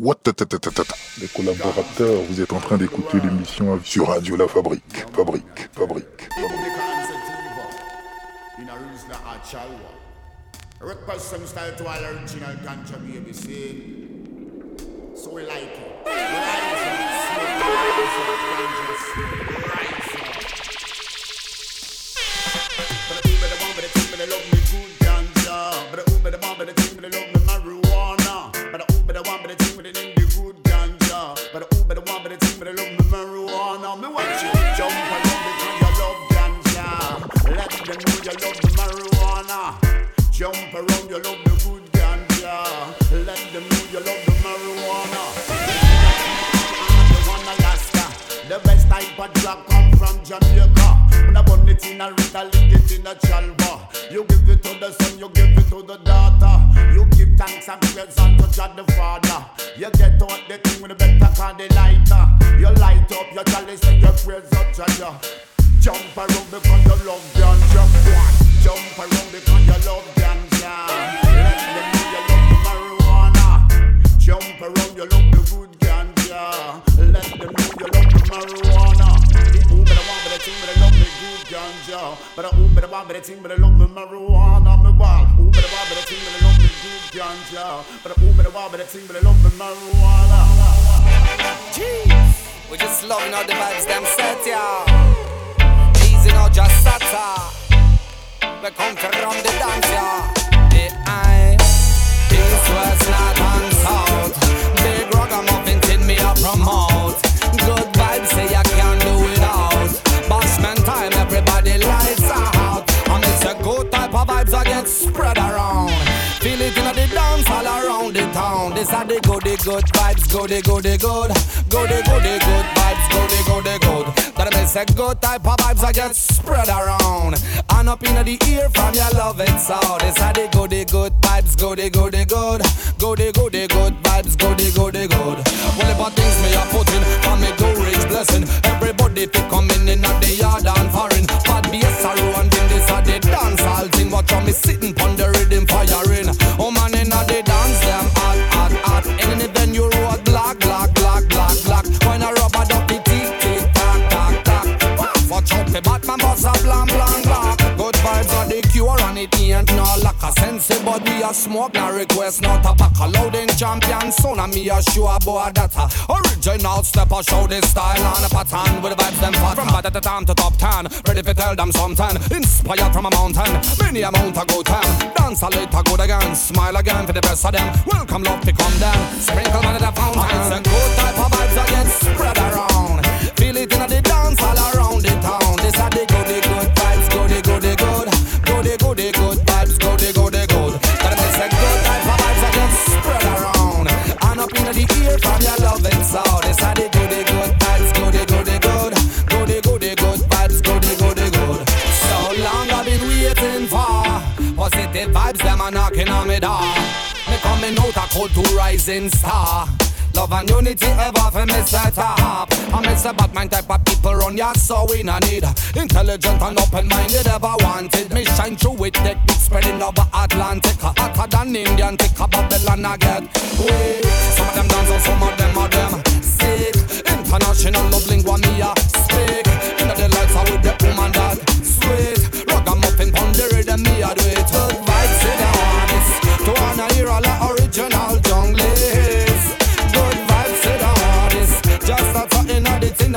What Les collaborateurs, vous êtes en train d'écouter l'émission sur Radio La Fabrique. Fabrique, fabrique, fabrique. Lick it in a chalva. You give it to the son, you give it to the daughter. You give thanks and praise unto God the Father. You get out the thing with a better call the lighter. You light up your chalice and your praise up Jah. Jump around because you love ganja. But who better want thing, but I love me marijuana. Me want who better thing, but I love me good ganja. But who better want thing, but I love me marijuana. Jeez, we just loving all the vibes them set, y'all easy now, just sata. We come to run the dance, yeah. The eye, east, west, north and south. Big ragamuffins in me a promote. The goody good vibes, goody goody good, goody goody good vibes, goody goody good. That makes a good type of vibes that get spread around. And up in the ear from your love it so. This are the goody good vibes, goody goody good, goody goody good vibes, goody goody good. Well, if things me a put in, from me go rich blessing. Everybody fi coming in at the yard and foreign. Bad bass a roll and this are the dance all thing. Watch how me sitting pon the rhythm firing. Of sense. We a smoke, no request, no tobacco. Loading champion, son and me a show about that. Original step, I show this style and a pattern with the vibes them fat. From bad the time to top ten, ready to tell them something. Inspired from a mountain, many amount of good time. Dance a little good again, smile again for the best of them. Welcome love to come down, sprinkle man at the fountain. It's a good type of vibes that get spread around. Feel it in the good vibes. So long I've been waiting for positive vibes, them are knocking on me door. Me coming out a cold to rising star. Love and unity ever for me set up. I miss a Batman type of people run ya, so we no need intelligent and open-minded ever wanted. Me shine through with technique spreading over Atlantic, hotter than Indian, take a Babylon I get. Wait, some of them dance and some of them are them sick. International love lingua me a speak. In the lights are with the woman that sweet. Ragamuffin pon the rhythm me a do it.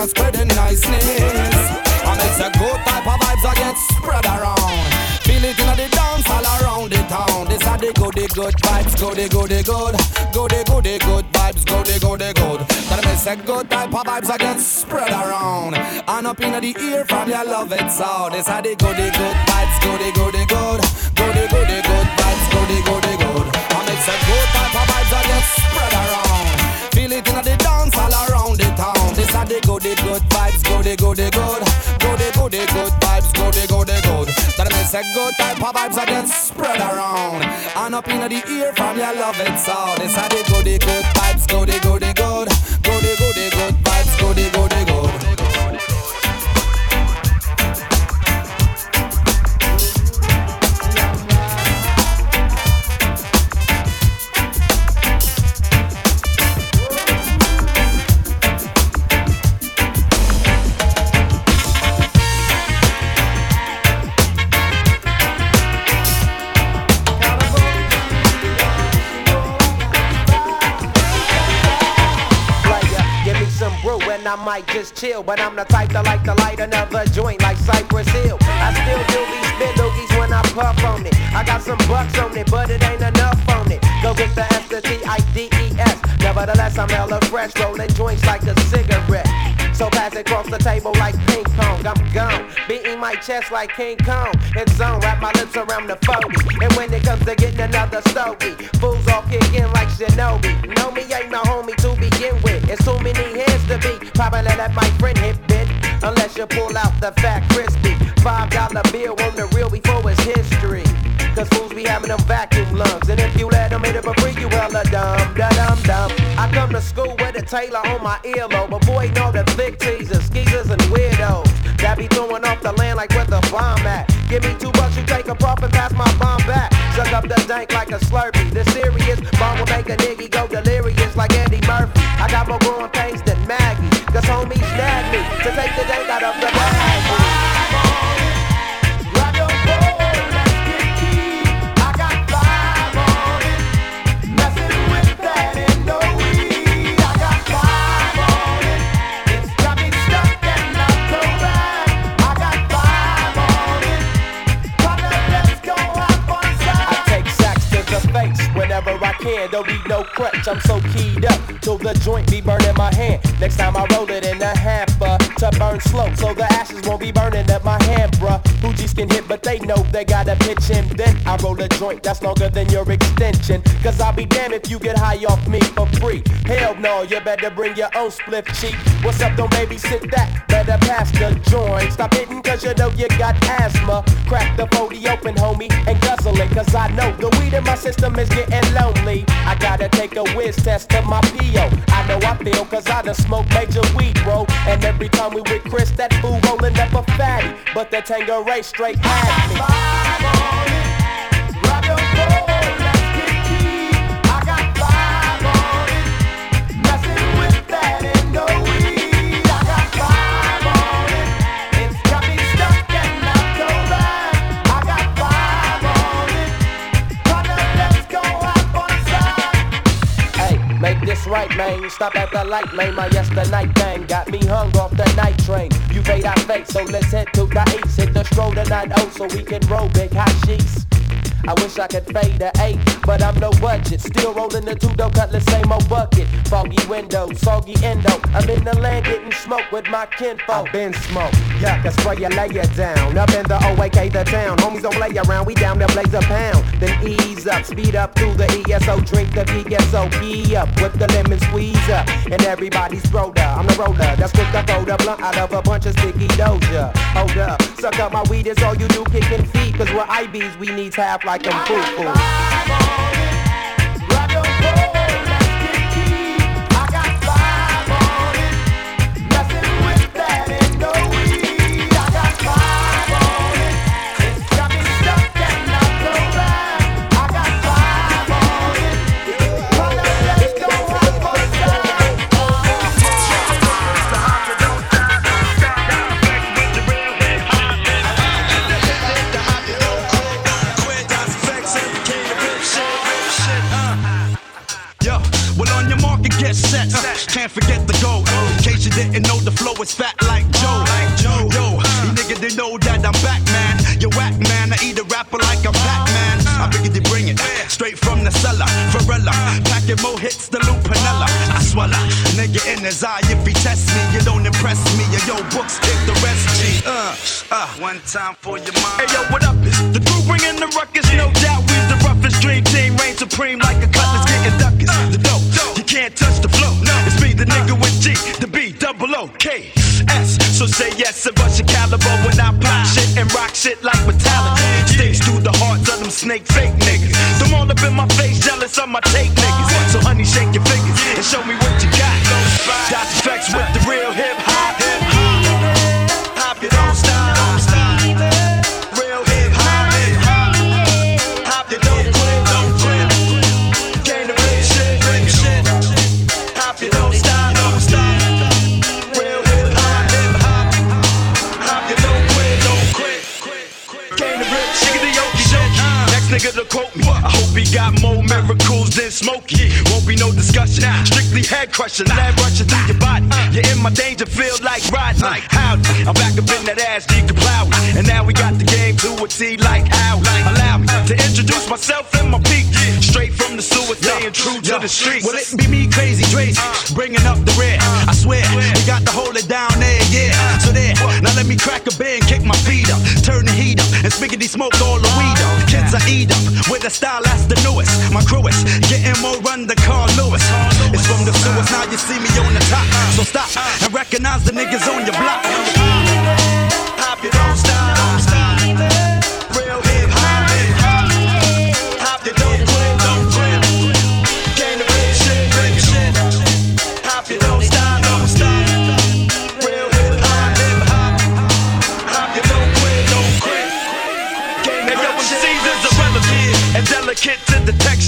That's spreading niceness. And it's a good type of vibes that get spread around. Feel it in the dance all around the town. This are the goody good vibes, goody goody good, goody goody good vibes, goody goody good. That makes a good type of vibes that get spread around. And up in the ear from your love it so. This are the goody good vibes, goody goody good, goody goody good, goody goody good vibes, goody goody good. That makes a good type of vibes that get spread around. And up in the ear from your love it so. This are the good vibes, goody good, goody just chill. But I'm the type to like to light another joint like Cypress Hill. I still do these spit loogies when I puff on it. I got some bucks on it, but it ain't enough on it. Go get the S, the T, I, D, E, S. Nevertheless, I'm hella fresh, rolling joints like a cigarette. So pass it across the table like ping pong. I'm gone, beating my chest like King Kong. It's on, wrap my lips around the 40. And when it comes to getting another stogie, fools all kick in like Shinobi. Know me ain't my homie to begin with. It's too many to be. Probably let my friend hit bit. Unless you pull out the fat crispy. Five dollar bill on the real before it's history. Cause fools be having them vacuum lungs. And if you let them hit it for free, you hella dumb, da dum dum. I come to school with a Taylor on my earlobe. Avoid all the thick teasers, skeezers, and weirdos. That be throwing off the land like where the bomb at. Give me two bucks, you take a puff and pass my bomb back. Suck up the dank like a slurpee. The serious bomb will make a nigga nagged me to take crutch. I'm so keyed up till the joint be burning my hand. Next time I roll it in a hamper to burn slow, so the ashes won't be burning up my hand, bruh. Fuji's can hit, but they know they gotta pitch in. Then I roll a joint that's longer than your extension. Cause I'll be damned if you get high off me for free. Hell no, you better bring your own spliff cheap. What's up, don't babysit that. Better pass the joint. Stop hitting cause you know you got asthma. Crack the 40 open, homie, and guzzle it. Cause I know the weed in my system is getting lonely. I gotta take a whiz test to my PO. I know I feel cause I done smoked major weed, bro. And every time we with Chris, that fool rolling up a fatty. But the Tanqueray straight at me. right, man. Stop at the light, man. My yesterday night thing got me hung off the night train. You fade, I fake, so let's head to the east. Hit the stroll tonight, oh, so we can roll big hot sheets. I wish I could fade a eight, but I'm no budget. Still rolling the two dough cutlass, same old bucket. Foggy window, soggy endo. I'm in the land getting smoke with my kinfolk. I've been smoked, yeah, that's where you lay it down. Up in the OAK, the town. Homies don't play around, we down there blaze a pound. Then ease up, speed up through the ESO, drink the PSO, up with the lemon squeeze up. And everybody's broda, I'm the roller. That's quick to throw the blunt out of a bunch of sticky doja. Hold up, suck up my weed, is all you do, kicking feet. Cause we're IBs, we need half like like them foo-foo. You didn't know, the flow is fat like Joe. Yo, you niggas they know that I'm back, man. You whack, man. I eat a rapper like I'm Pac-Man. I figured they bring it straight from the cellar. Varela, packing more hits than Lou Piniella. I swallow, nigga in his eye. If he tests me, you don't impress me. Yo, books take the rest. G. Uh, uh, one time for your mom. Hey yo, what up? Is the crew bringing the ruckus? No doubt, we the roughest dream team, reign supreme like a cutlass B, double O, K, S. So say yes and bust your caliber when I pop shit and rock shit like metallic. Sticks through the hearts of them snake fake niggas. Them all up in my face, jealous of my tape niggas. So honey, shake your fingers and show me nigga to quote me. I he got more miracles than smoky. Won't be no discussion. Strictly head crushing, lead rushing through your body. Uh. You're in my danger field like riding. Like howdy. I'm back up in that ass, G Kaplowy. Uh. And now we got the game to a T like how. Allow me uh. to introduce myself and my peak. Straight from the sewer, staying true to the streets. Well, it be me, crazy Tracy, bringing up the rear. I swear, we got to hold it down there, yeah. So there, now let me crack a beer and kick my feet up. Turn the heat up and spiggity smoke all the weed up. Kids I eat up with a style that's the newest. My crew is getting more run than Carl Lewis. It's from the sewers, now you see me on the top. So stop and recognize the niggas on your block.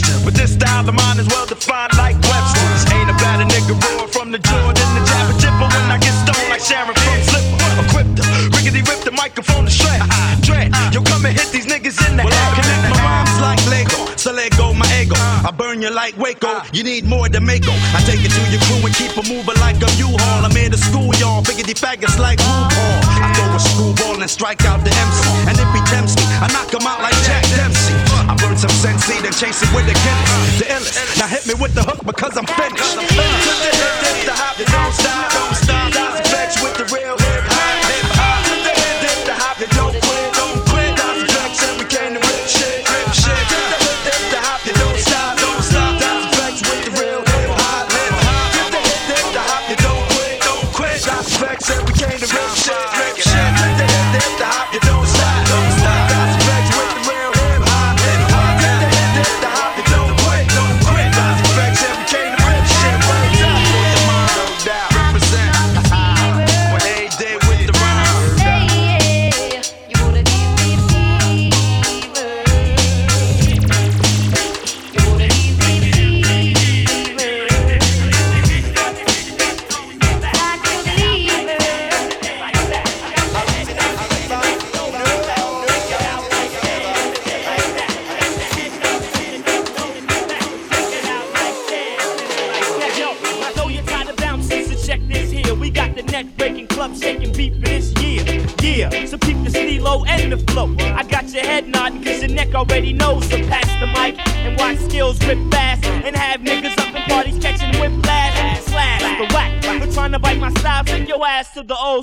The but this style of mine is well defined like Webster's. Ain't about a nigga roar from the Jordan, the Jabba Jipper when I get stoned like Sharon from Slipper. Equipped her, riggedy rip the microphone to shred. Dread, yo come and hit these niggas in the head. Connect my rhymes like Lego, so let go my ego. I burn you like Waco, you need more than Mako. I take it to your crew and keep it moving like a U-Haul. I'm here to school y'all, biggity faggots like RuPaul. I throw a screwball and strike out the MC. And if he tempts me, I knock him out sensei, then chase it with the chemist. The illest. Now hit me with the hook because I'm finished.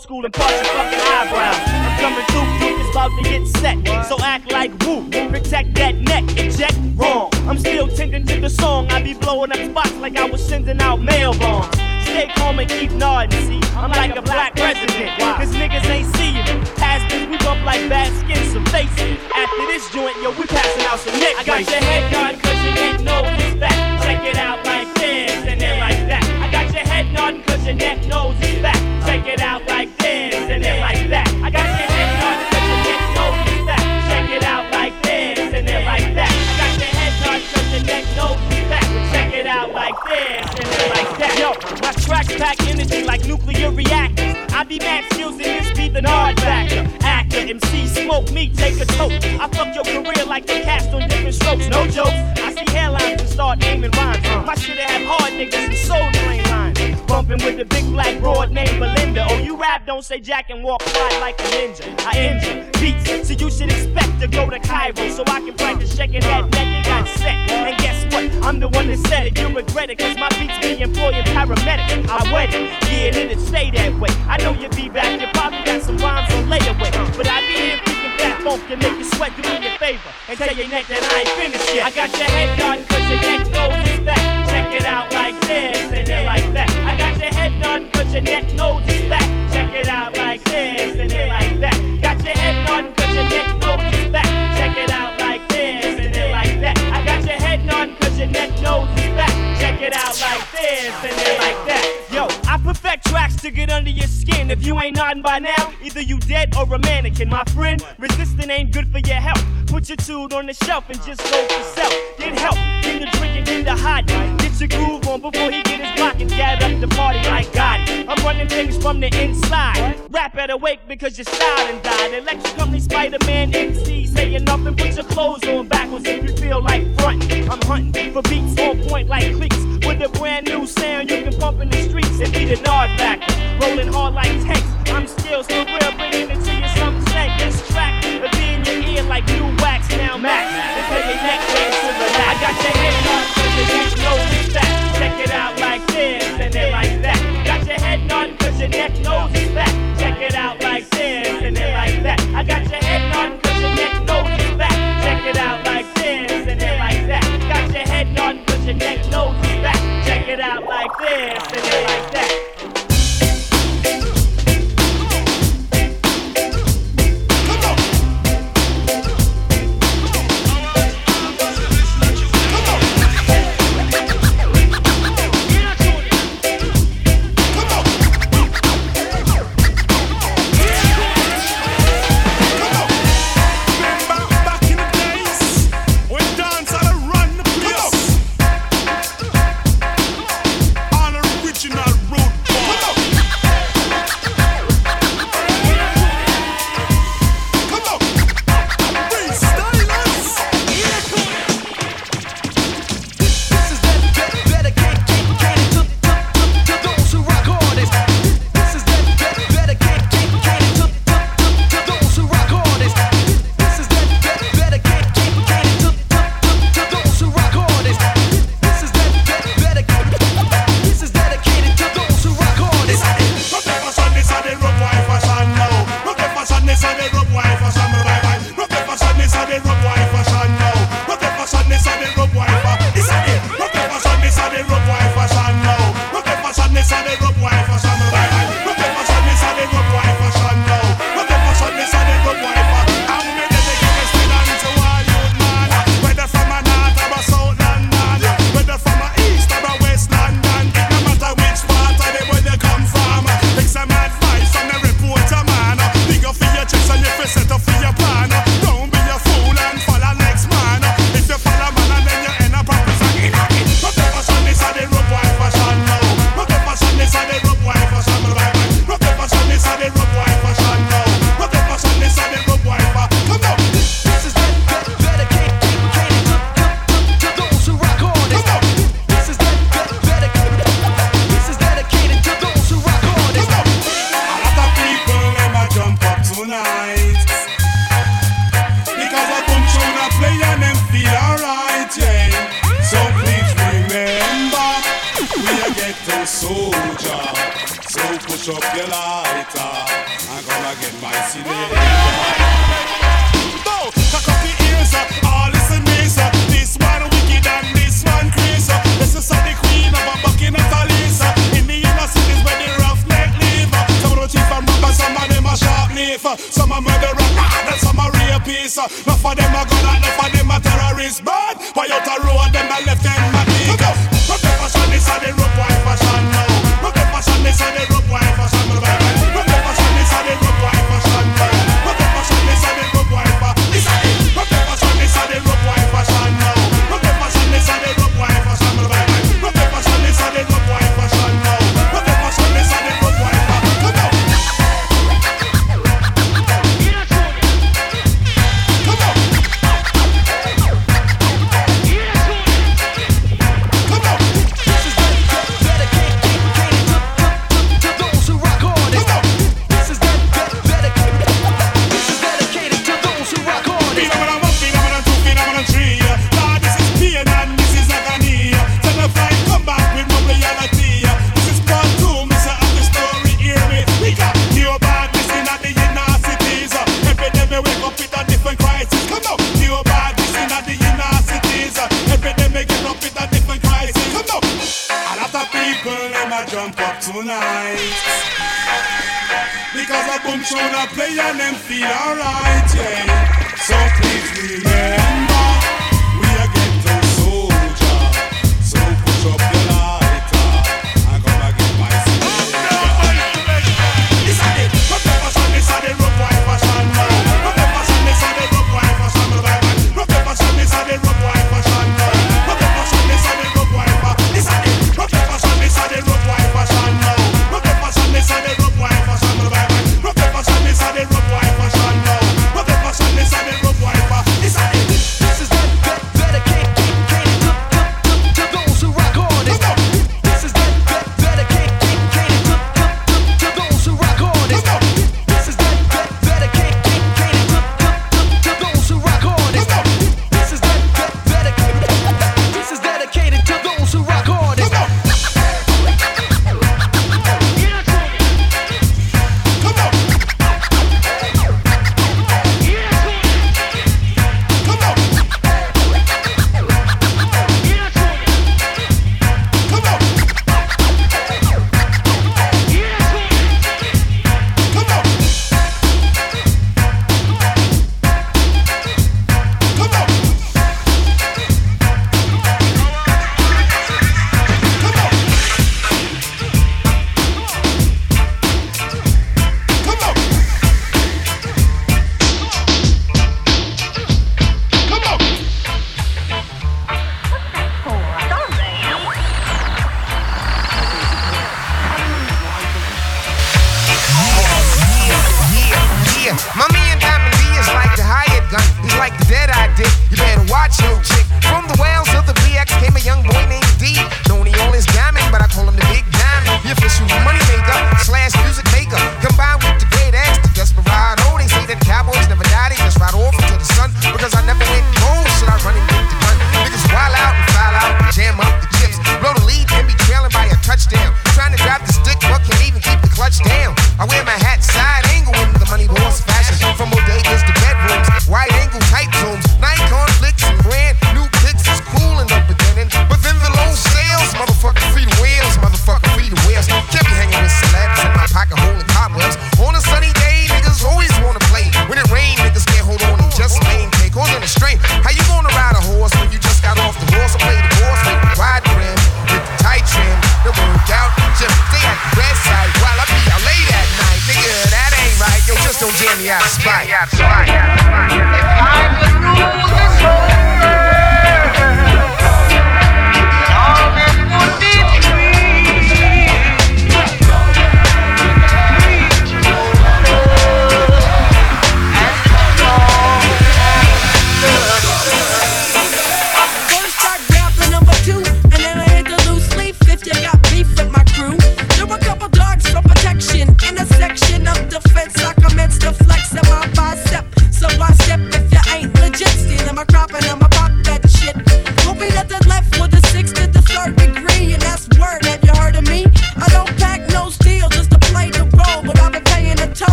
Old school and part your fucking eyebrows. I'm coming through, through, it's about to get set. So act like woo, protect that neck, eject wrong. I'm still tending to the song, I be blowing up spots like I was sending out mail bombs. Stay calm and keep nodding, see? I'm like a black president, cause niggas ain't seeing me. Past this, we bump like bad skin, some faces. After this joint, yo, we passing out some neck I got your head nodding cause your neck knows it's back. Check it out like this, and then like that. I got your head nodding cause your neck knows it's back. Check it out like this, and then like that. I got your head nodding cause your neck it's back. Check it out like this, and then like that. I got your head nodding cause your neck it's back. Check it out like this, and then like that. Yo, my tracks pack energy like nuclear reactors. I be mad skills in this beat the hard factor. Actor, MC, smoke me, take a toke. I fuck your career like the cast on different strokes. No jokes. I see hairlines and start naming rhymes. Uh. My shit have hard niggas and soul drain lines. Bumping with the big black broad named Belinda. Oh, you rap, don't say Jack and walk wide like a ninja. I injure beats, so you should expect to go to Cairo so I can practice shaking that neck and got set. And guess what? I'm the one that said it. You'll regret it, cause my beats be employing paramedics. I wet it, yeah, and it'll stay that way. I know you'll be back, you probably got some rhymes on layaway. But I be here freaking fat funk to make you sweat, do me a favor. And tell your neck that I ain't finished yet. I got your head nodding cause your neck back. Check it out like this and it like that. I got your head done, but your neck knows is back. Check it out like this and it like that. Got your head done, but your neck knows is back. Check it out like this and it like that. I got your head done, cause your neck knows is back. Check it out like this and it like that. Yo, I perfect tracks to get under your skin. If you ain't nodding by now, either you dead or a mannequin. My friend, resisting ain't good for your health. Put your tool on the shelf and just go for self your groove on before he get his block and gather up the party like God. I'm running things from the inside. Rap at awake because your style and died. Electric company Spider-Man MCs saying nothing. Put your clothes on backwards if you feel like frontin'. I'm hunting for beats on point like clicks. With a brand new sound you can pump in the streets and be the Nard factor. Rolling hard like tanks. I'm still still real, bringing it to you some stank. This track will be in your ear like new wax. Now max. Until your neck dance to the I got your head up. Anthony.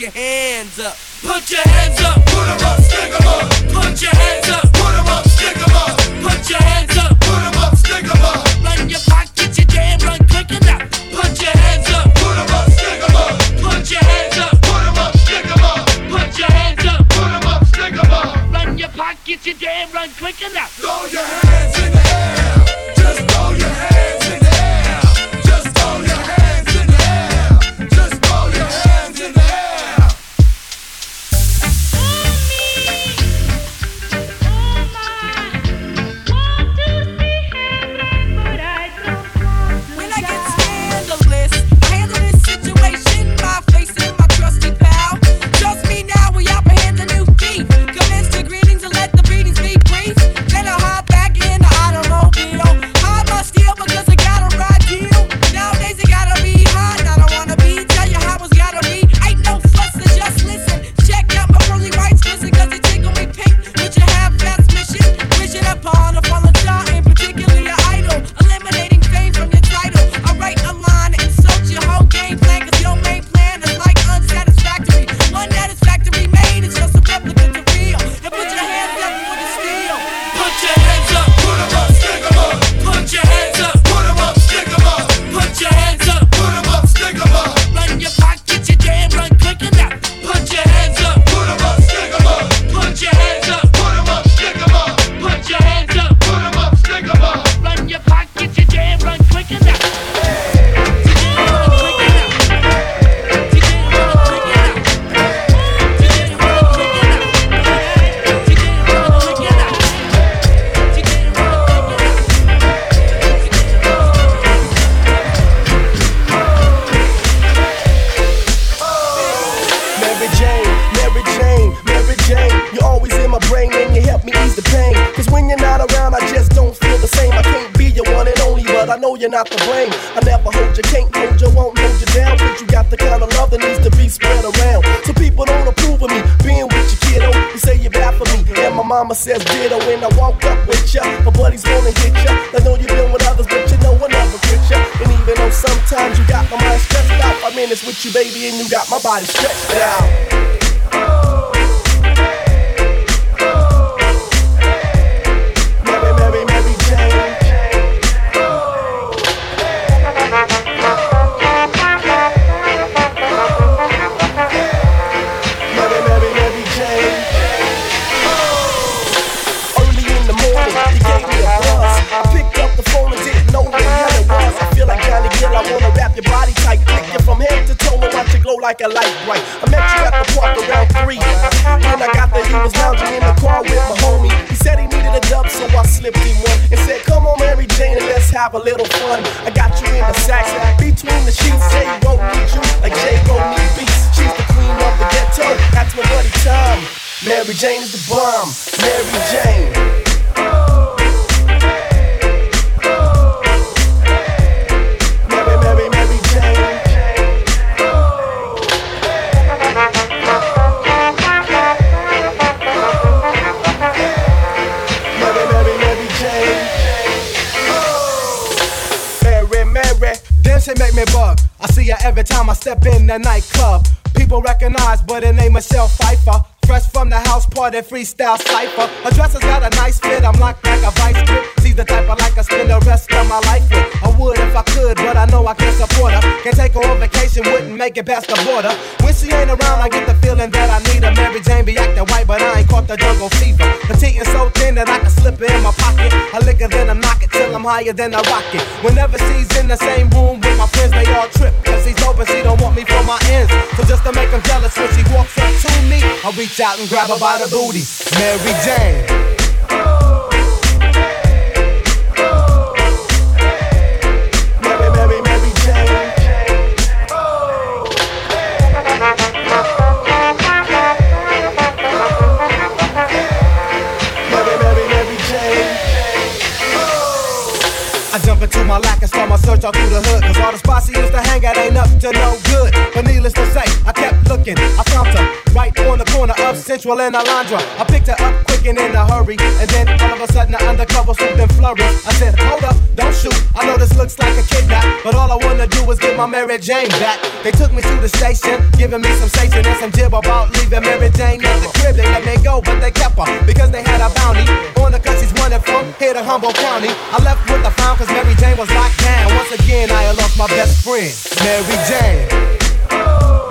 Your hands up. Put your hands up. I never hold you, can't hold you, won't hold you down. Cause you got the kind of love that needs to be spread around. So people don't approve of me being with you, kiddo. You say you're bad for me, and my mama says ditto. When I walk up with ya, my buddies wanna hit ya. I know you've been with others, but you know I never quit ya. And even though sometimes you got my mind stressed out, five minutes with you, baby, and you got my body stretched bug. I see her every time I step in the nightclub. People recognize, but her name Michelle Pfeiffer. Fresh from the house party, freestyle cipher. Her dress has got a nice fit, I'm locked like a vice grip. She's the type I like to spend the rest of my life with. I would if I could, but I know I can't support her. Can't take her on vacation, wouldn't make it past the border. When she ain't around, I get the feeling that I need her. Mary Jane be acting white, but I ain't caught the jungle fever. Petite and so thin that I can slip it in my pocket. I lick her, then I knock it till I'm higher than a rocket. Whenever she's in the same room with my friends, they all trip. Cause she's open, she don't want me for my ends. So just to make them jealous when she walks up to me, I reach out and grab her by the booty. Mary Jane. My lack and start my search all through the hood. Cause all the spots she used to hang at ain't up to no good. But needless to say, I kept looking. I found her right on the corner of Central and Alondra. I picked her up quick and in a hurry. And then all of a sudden, the undercover swooped and flurry. I said, Hold up, don't shoot. I know this looks like a kidnap. But all I wanna do is get my Mary Jane back. They took me to the station, giving me some station and some jib about leaving Mary Jane at the crib. They let me go, but they kept her because they had a bounty on the cause she's running from here to Humboldt County. I left with the found cause Mary Jane was locked down. Once again, I lost my best friend, Mary Jane.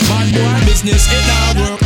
Bad boy business in our world.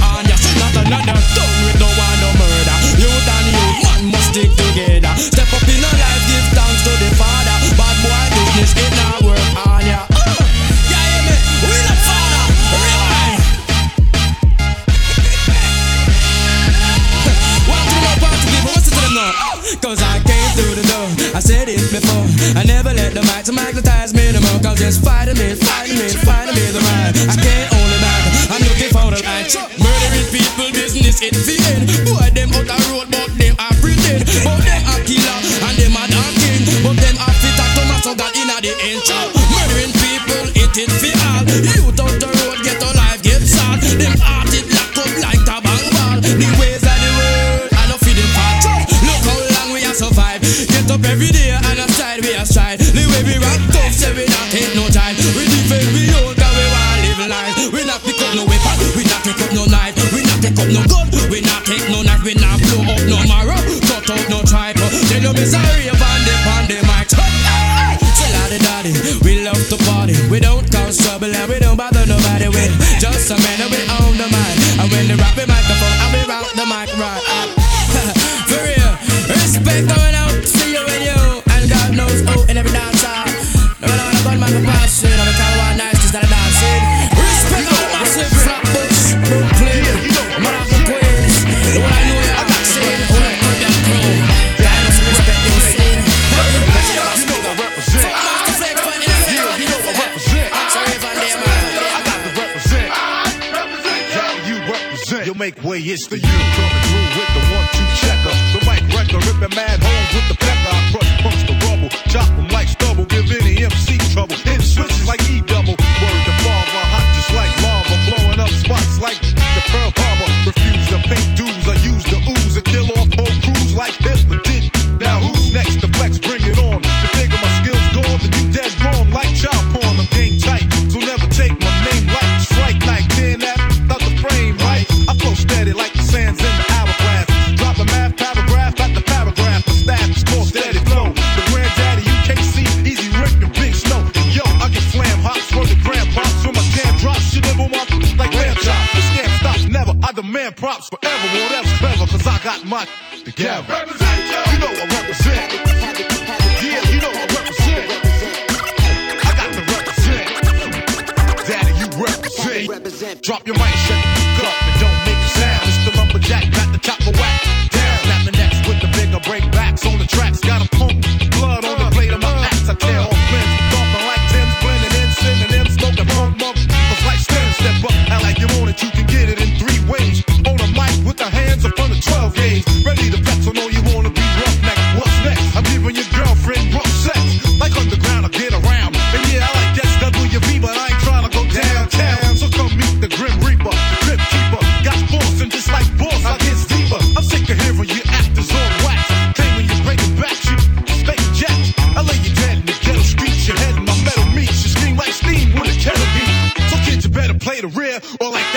way, it's the you coming through with the one two checker. The mic wrecker ripping mad holes with the pepper. I crush punks the rubble, chop them like stubble, give any MC trouble. Hit switches like E double. or like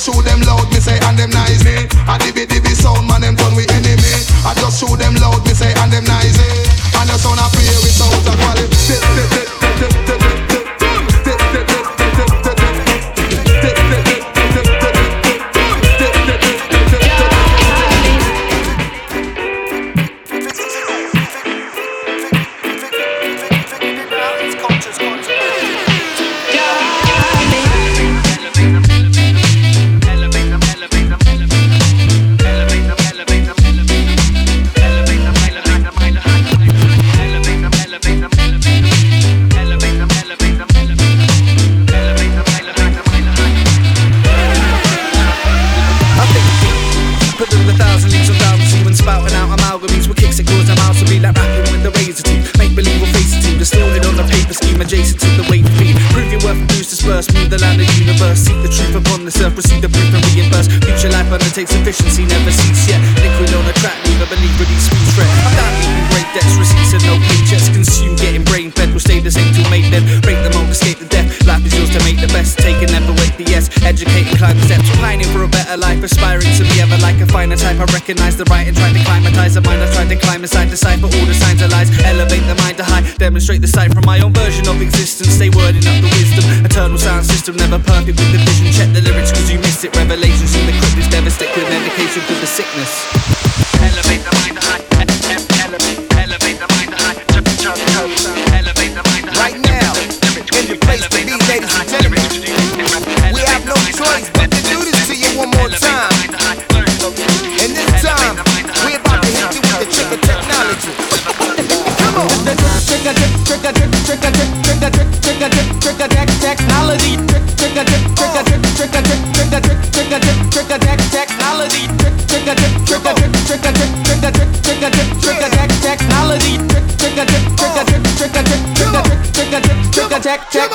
just shoot them loud, me say, and them nice. Eh? I dibby dibby sound, man, them done with enemy. I just shoot them loud, me say, and them nice. Eh? And the sound of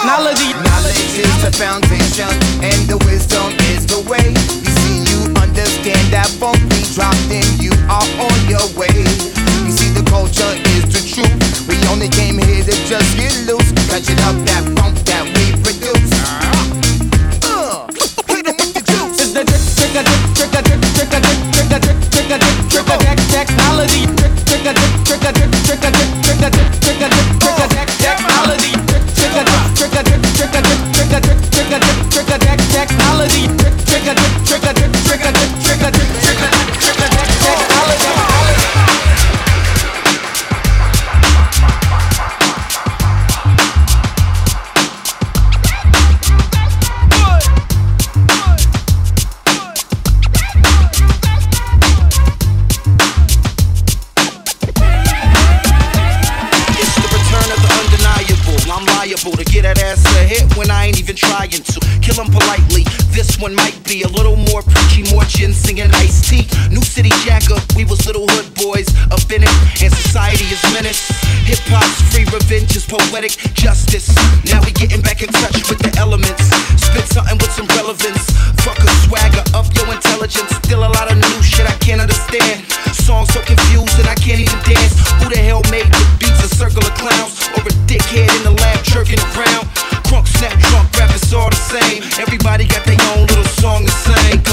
Knowledge, knowledge is the foundation. Same. Everybody got their own little song to sing.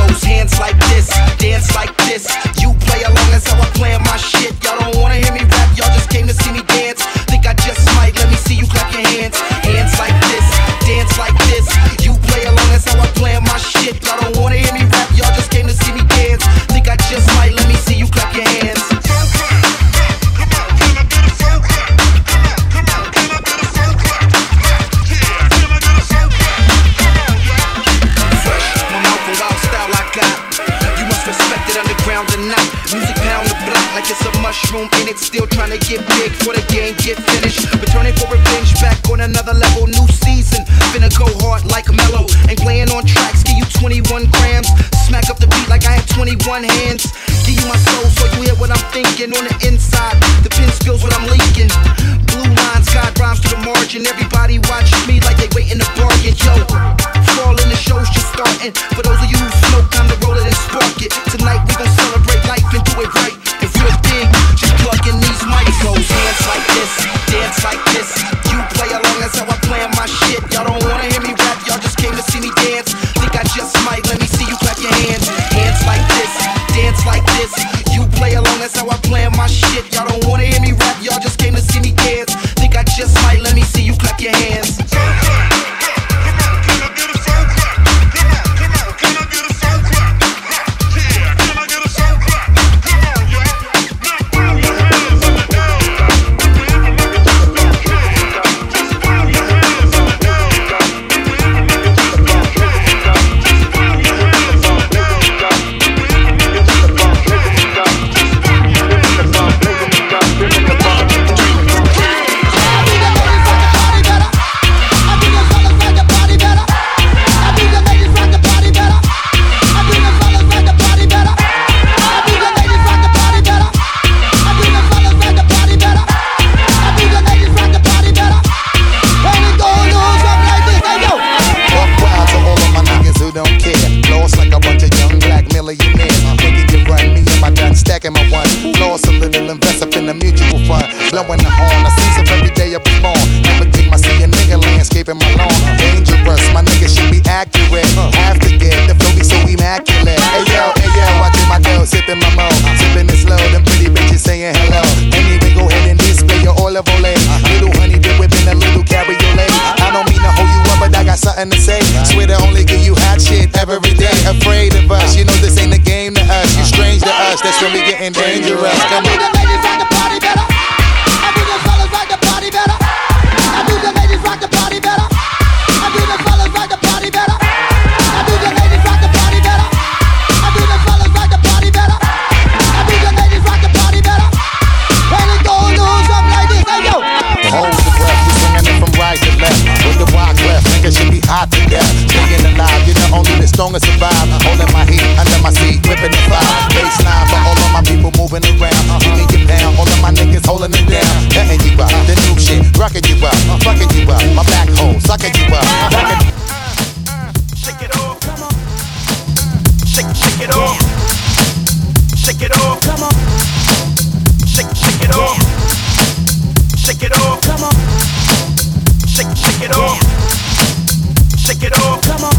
Shake it off. Come on.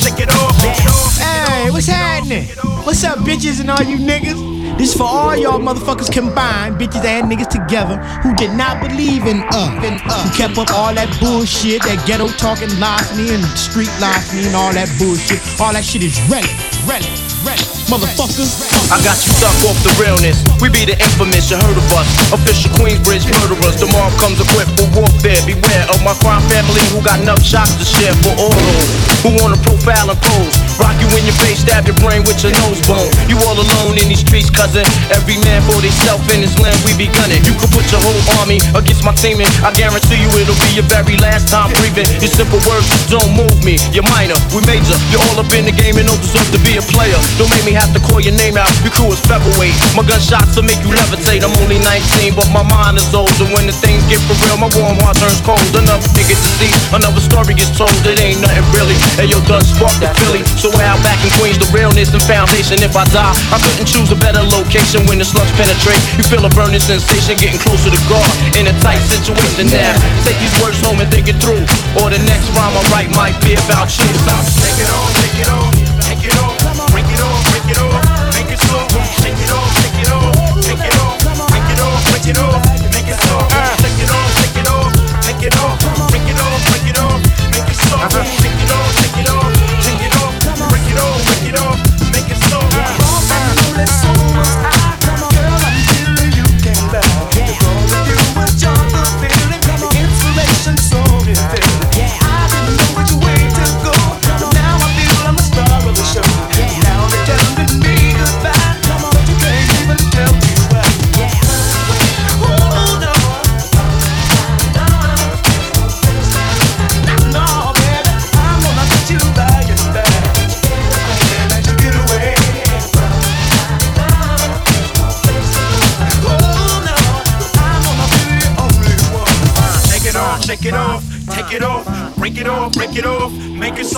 Shake it off. Shake. Hey, what's happening? What's up, bitches and all you niggas? This for all y'all motherfuckers combined, bitches and niggas together, who did not believe in us, who kept up all that bullshit, that ghetto talking me and street larceny and all that bullshit. All that shit is ready, ready, ready, motherfuckers. I got you stuck off the realness. We be the infamous, you heard of us. Official Queensbridge murderers. Mobb comes equipped for warfare. Beware of my crime family who got enough shots to share for all those who wanna profile and pose. Rock you in your face, stab your brain with your nose bone. You all alone in these streets, cousin. Every man for himself in his land, we be gunning. You could put your whole army against my team, and I guarantee you it'll be your very last time breathing. Your simple words just don't move me. You're minor, we major. You're all up in the game and don't deserve to be a player. Don't make me have to call your name out. Your crew is featherweight. My gunshots will make you levitate. I'm only 19, but my mind is old. And when the things get for real, my warm heart turns cold. Another nigga to see, another story gets told. It ain't nothing really. Hey, yo, done sparked the Philly. So out back in Queens, the realness and foundation. If I die, I couldn't choose a better location when the slugs penetrate. You feel a burning sensation, getting closer to God. In a tight situation now. Take these words home and think it through. Or the next rhyme I write might be about you. About Take it off, take it off,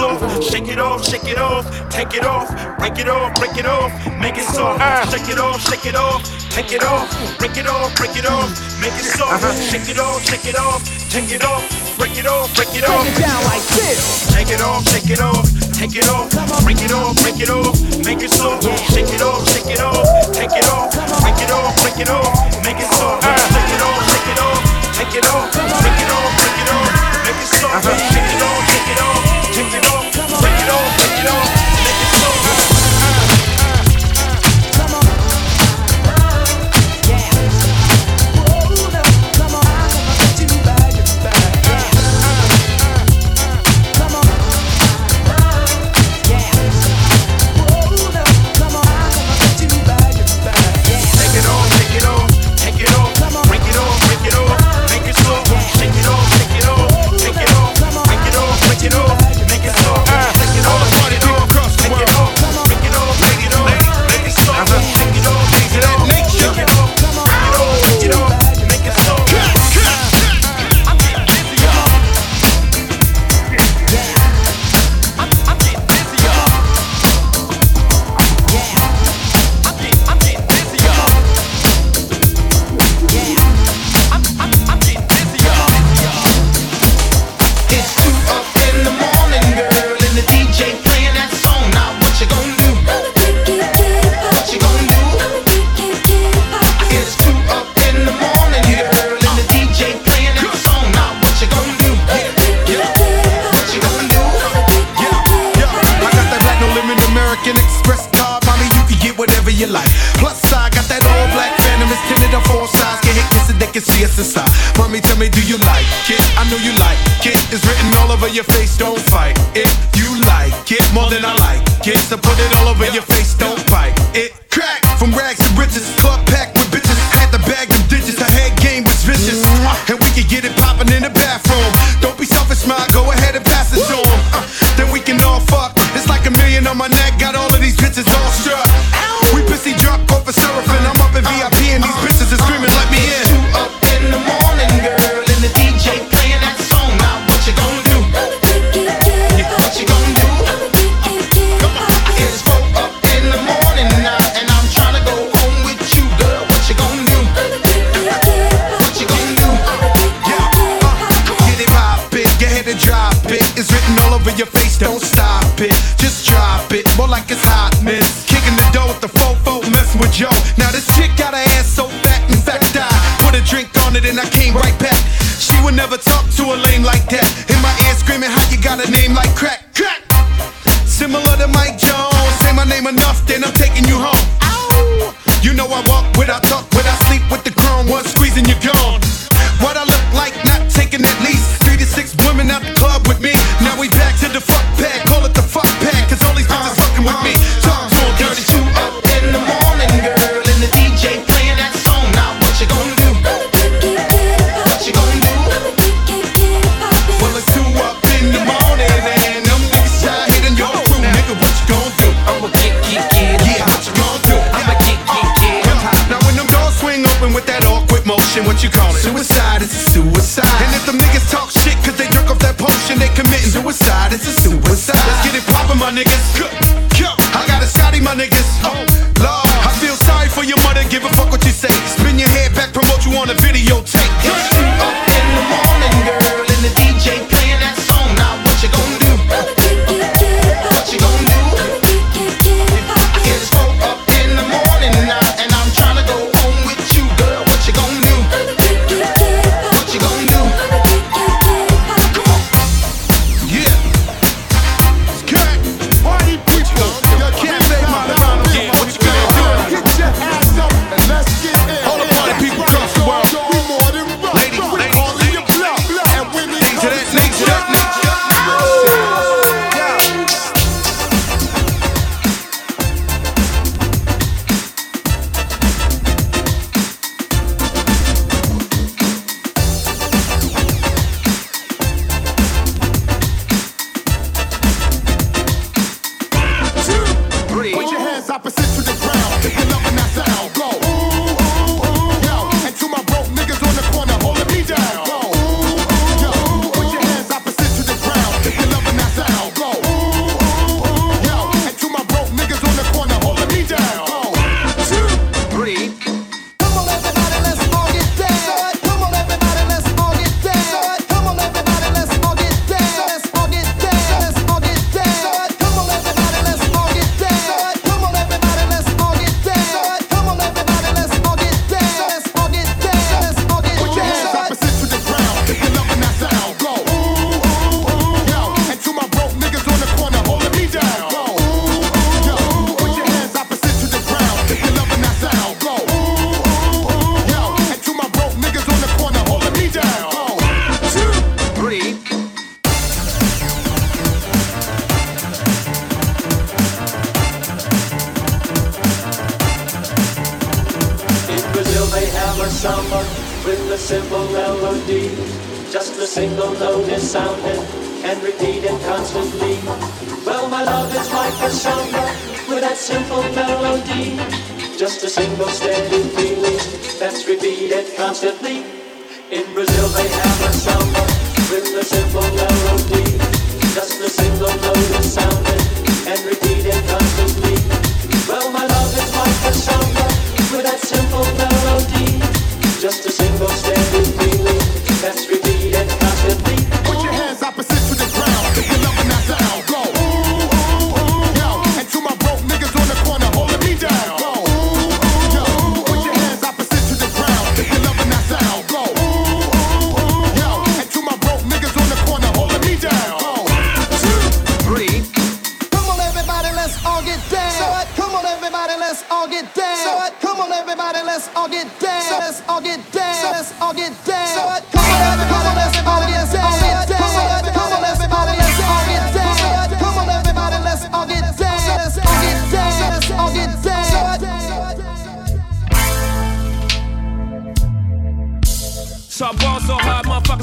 make it soft. Shake it off, shake it off, take it off, break it off, break it off, make it soft. Shake it off, shake it off, take it off, break it off, break it off, shake it off, shake it off, shake it off, break it off, break it off, make it soft. Shake it off, shake it off, take it off, break it off, break it off. Break it down like this. Take it off, shake it off, take it off, break it off, break it off, make it soft. Shake it off, shake it off, take it off, break it off, break it off, make it soft. Shake it off, shake it off, take it off, break it off, break it off, make it soft. Shake it off, shake it off, it off,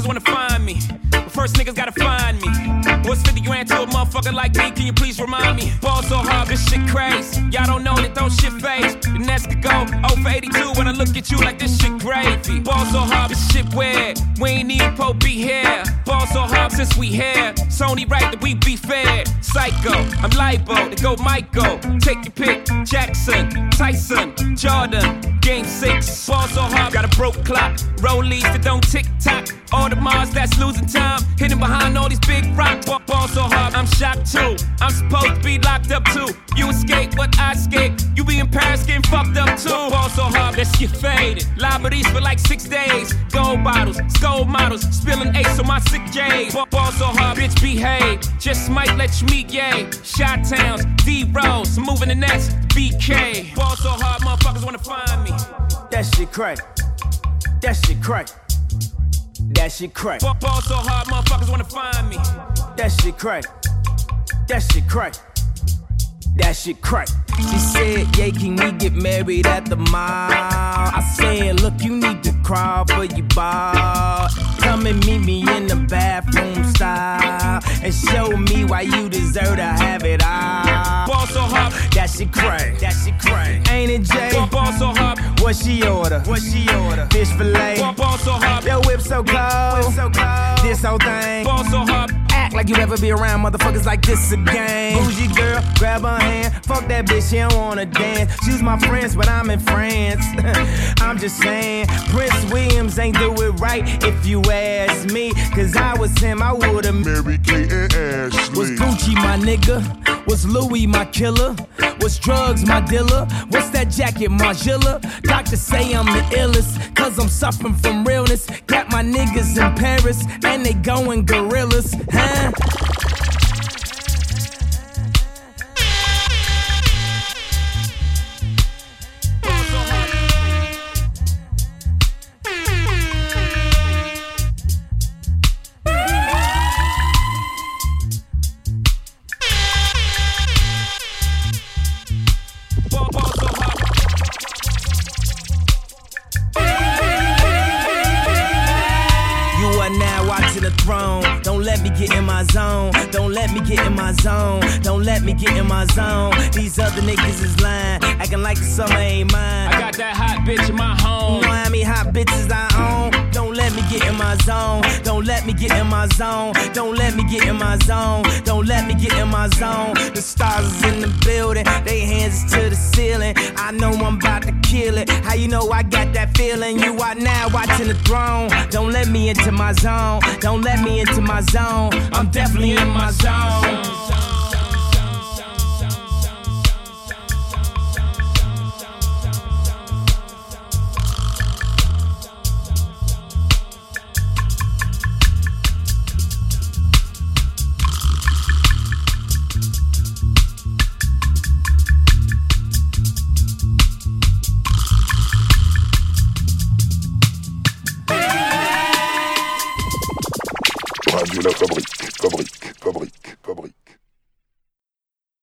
wanna find me. But first niggas gotta find me. What's 50 grand to a motherfucker like me, can you please remind me? Ball so hard, this shit crazy. Y'all don't know that those shit face. The Nets could go 0 for 82 when I look at you like this shit gravy. Ball so hard, this shit weird. We ain't need Pope be here. Ball so hard since we here. Sony right that we be fair. Psycho, I'm libo to go Michael. Take your pick. Jackson, Tyson, Jordan, Game 6. Ball so hard, got a broke clock. Rollies that don't tick tock. Audemars that's losing time. Hidden behind all these big rocks. Ball so hard, I'm too. I'm supposed to be locked up too. You escape but I escape. You be in Paris getting fucked up too. Fall so hard that shit faded. Liberties for like six days. Gold bottles, gold models, spilling ace on my sick days. Fall so hard, bitch behave. Just might let you meet Ye. Shot towns, D-Rose, moving the next BK. Fall so hard, motherfuckers wanna find me. That shit crack. That shit crack. That shit crack. Ball so hard, motherfuckers wanna find me. That shit crack. That shit crack. That shit crack. She said, Yeah, can we get married at the mall? I said, Look, you need to crawl for your ball. Come and meet me in the bathroom style and show me why you deserve to have it all. Ball so hot, That shit crack. That shit crack. Ain't it, Jay? Ball, so hot. What she order? What she order? Fish fillet. Ball, so hot. Your whip so cold. Whip so cold. This whole thing. Ball so hard. Act like you ever be around motherfuckers like this again. Bougie girl, grab her hand. Fuck that bitch, she don't wanna dance. She's my friends, but I'm in France. I'm just saying, Prince Williams ain't do it right if you ask me. Cause I was him, I would've married Kate and Ashley. Was Gucci my nigga? Was Louis my killer? Was drugs my dealer? What's that jacket, my Margiela? Doctors say I'm the illest, cause I'm suffering from realness. Got my niggas in Paris, and they going gorillas, huh? My zone.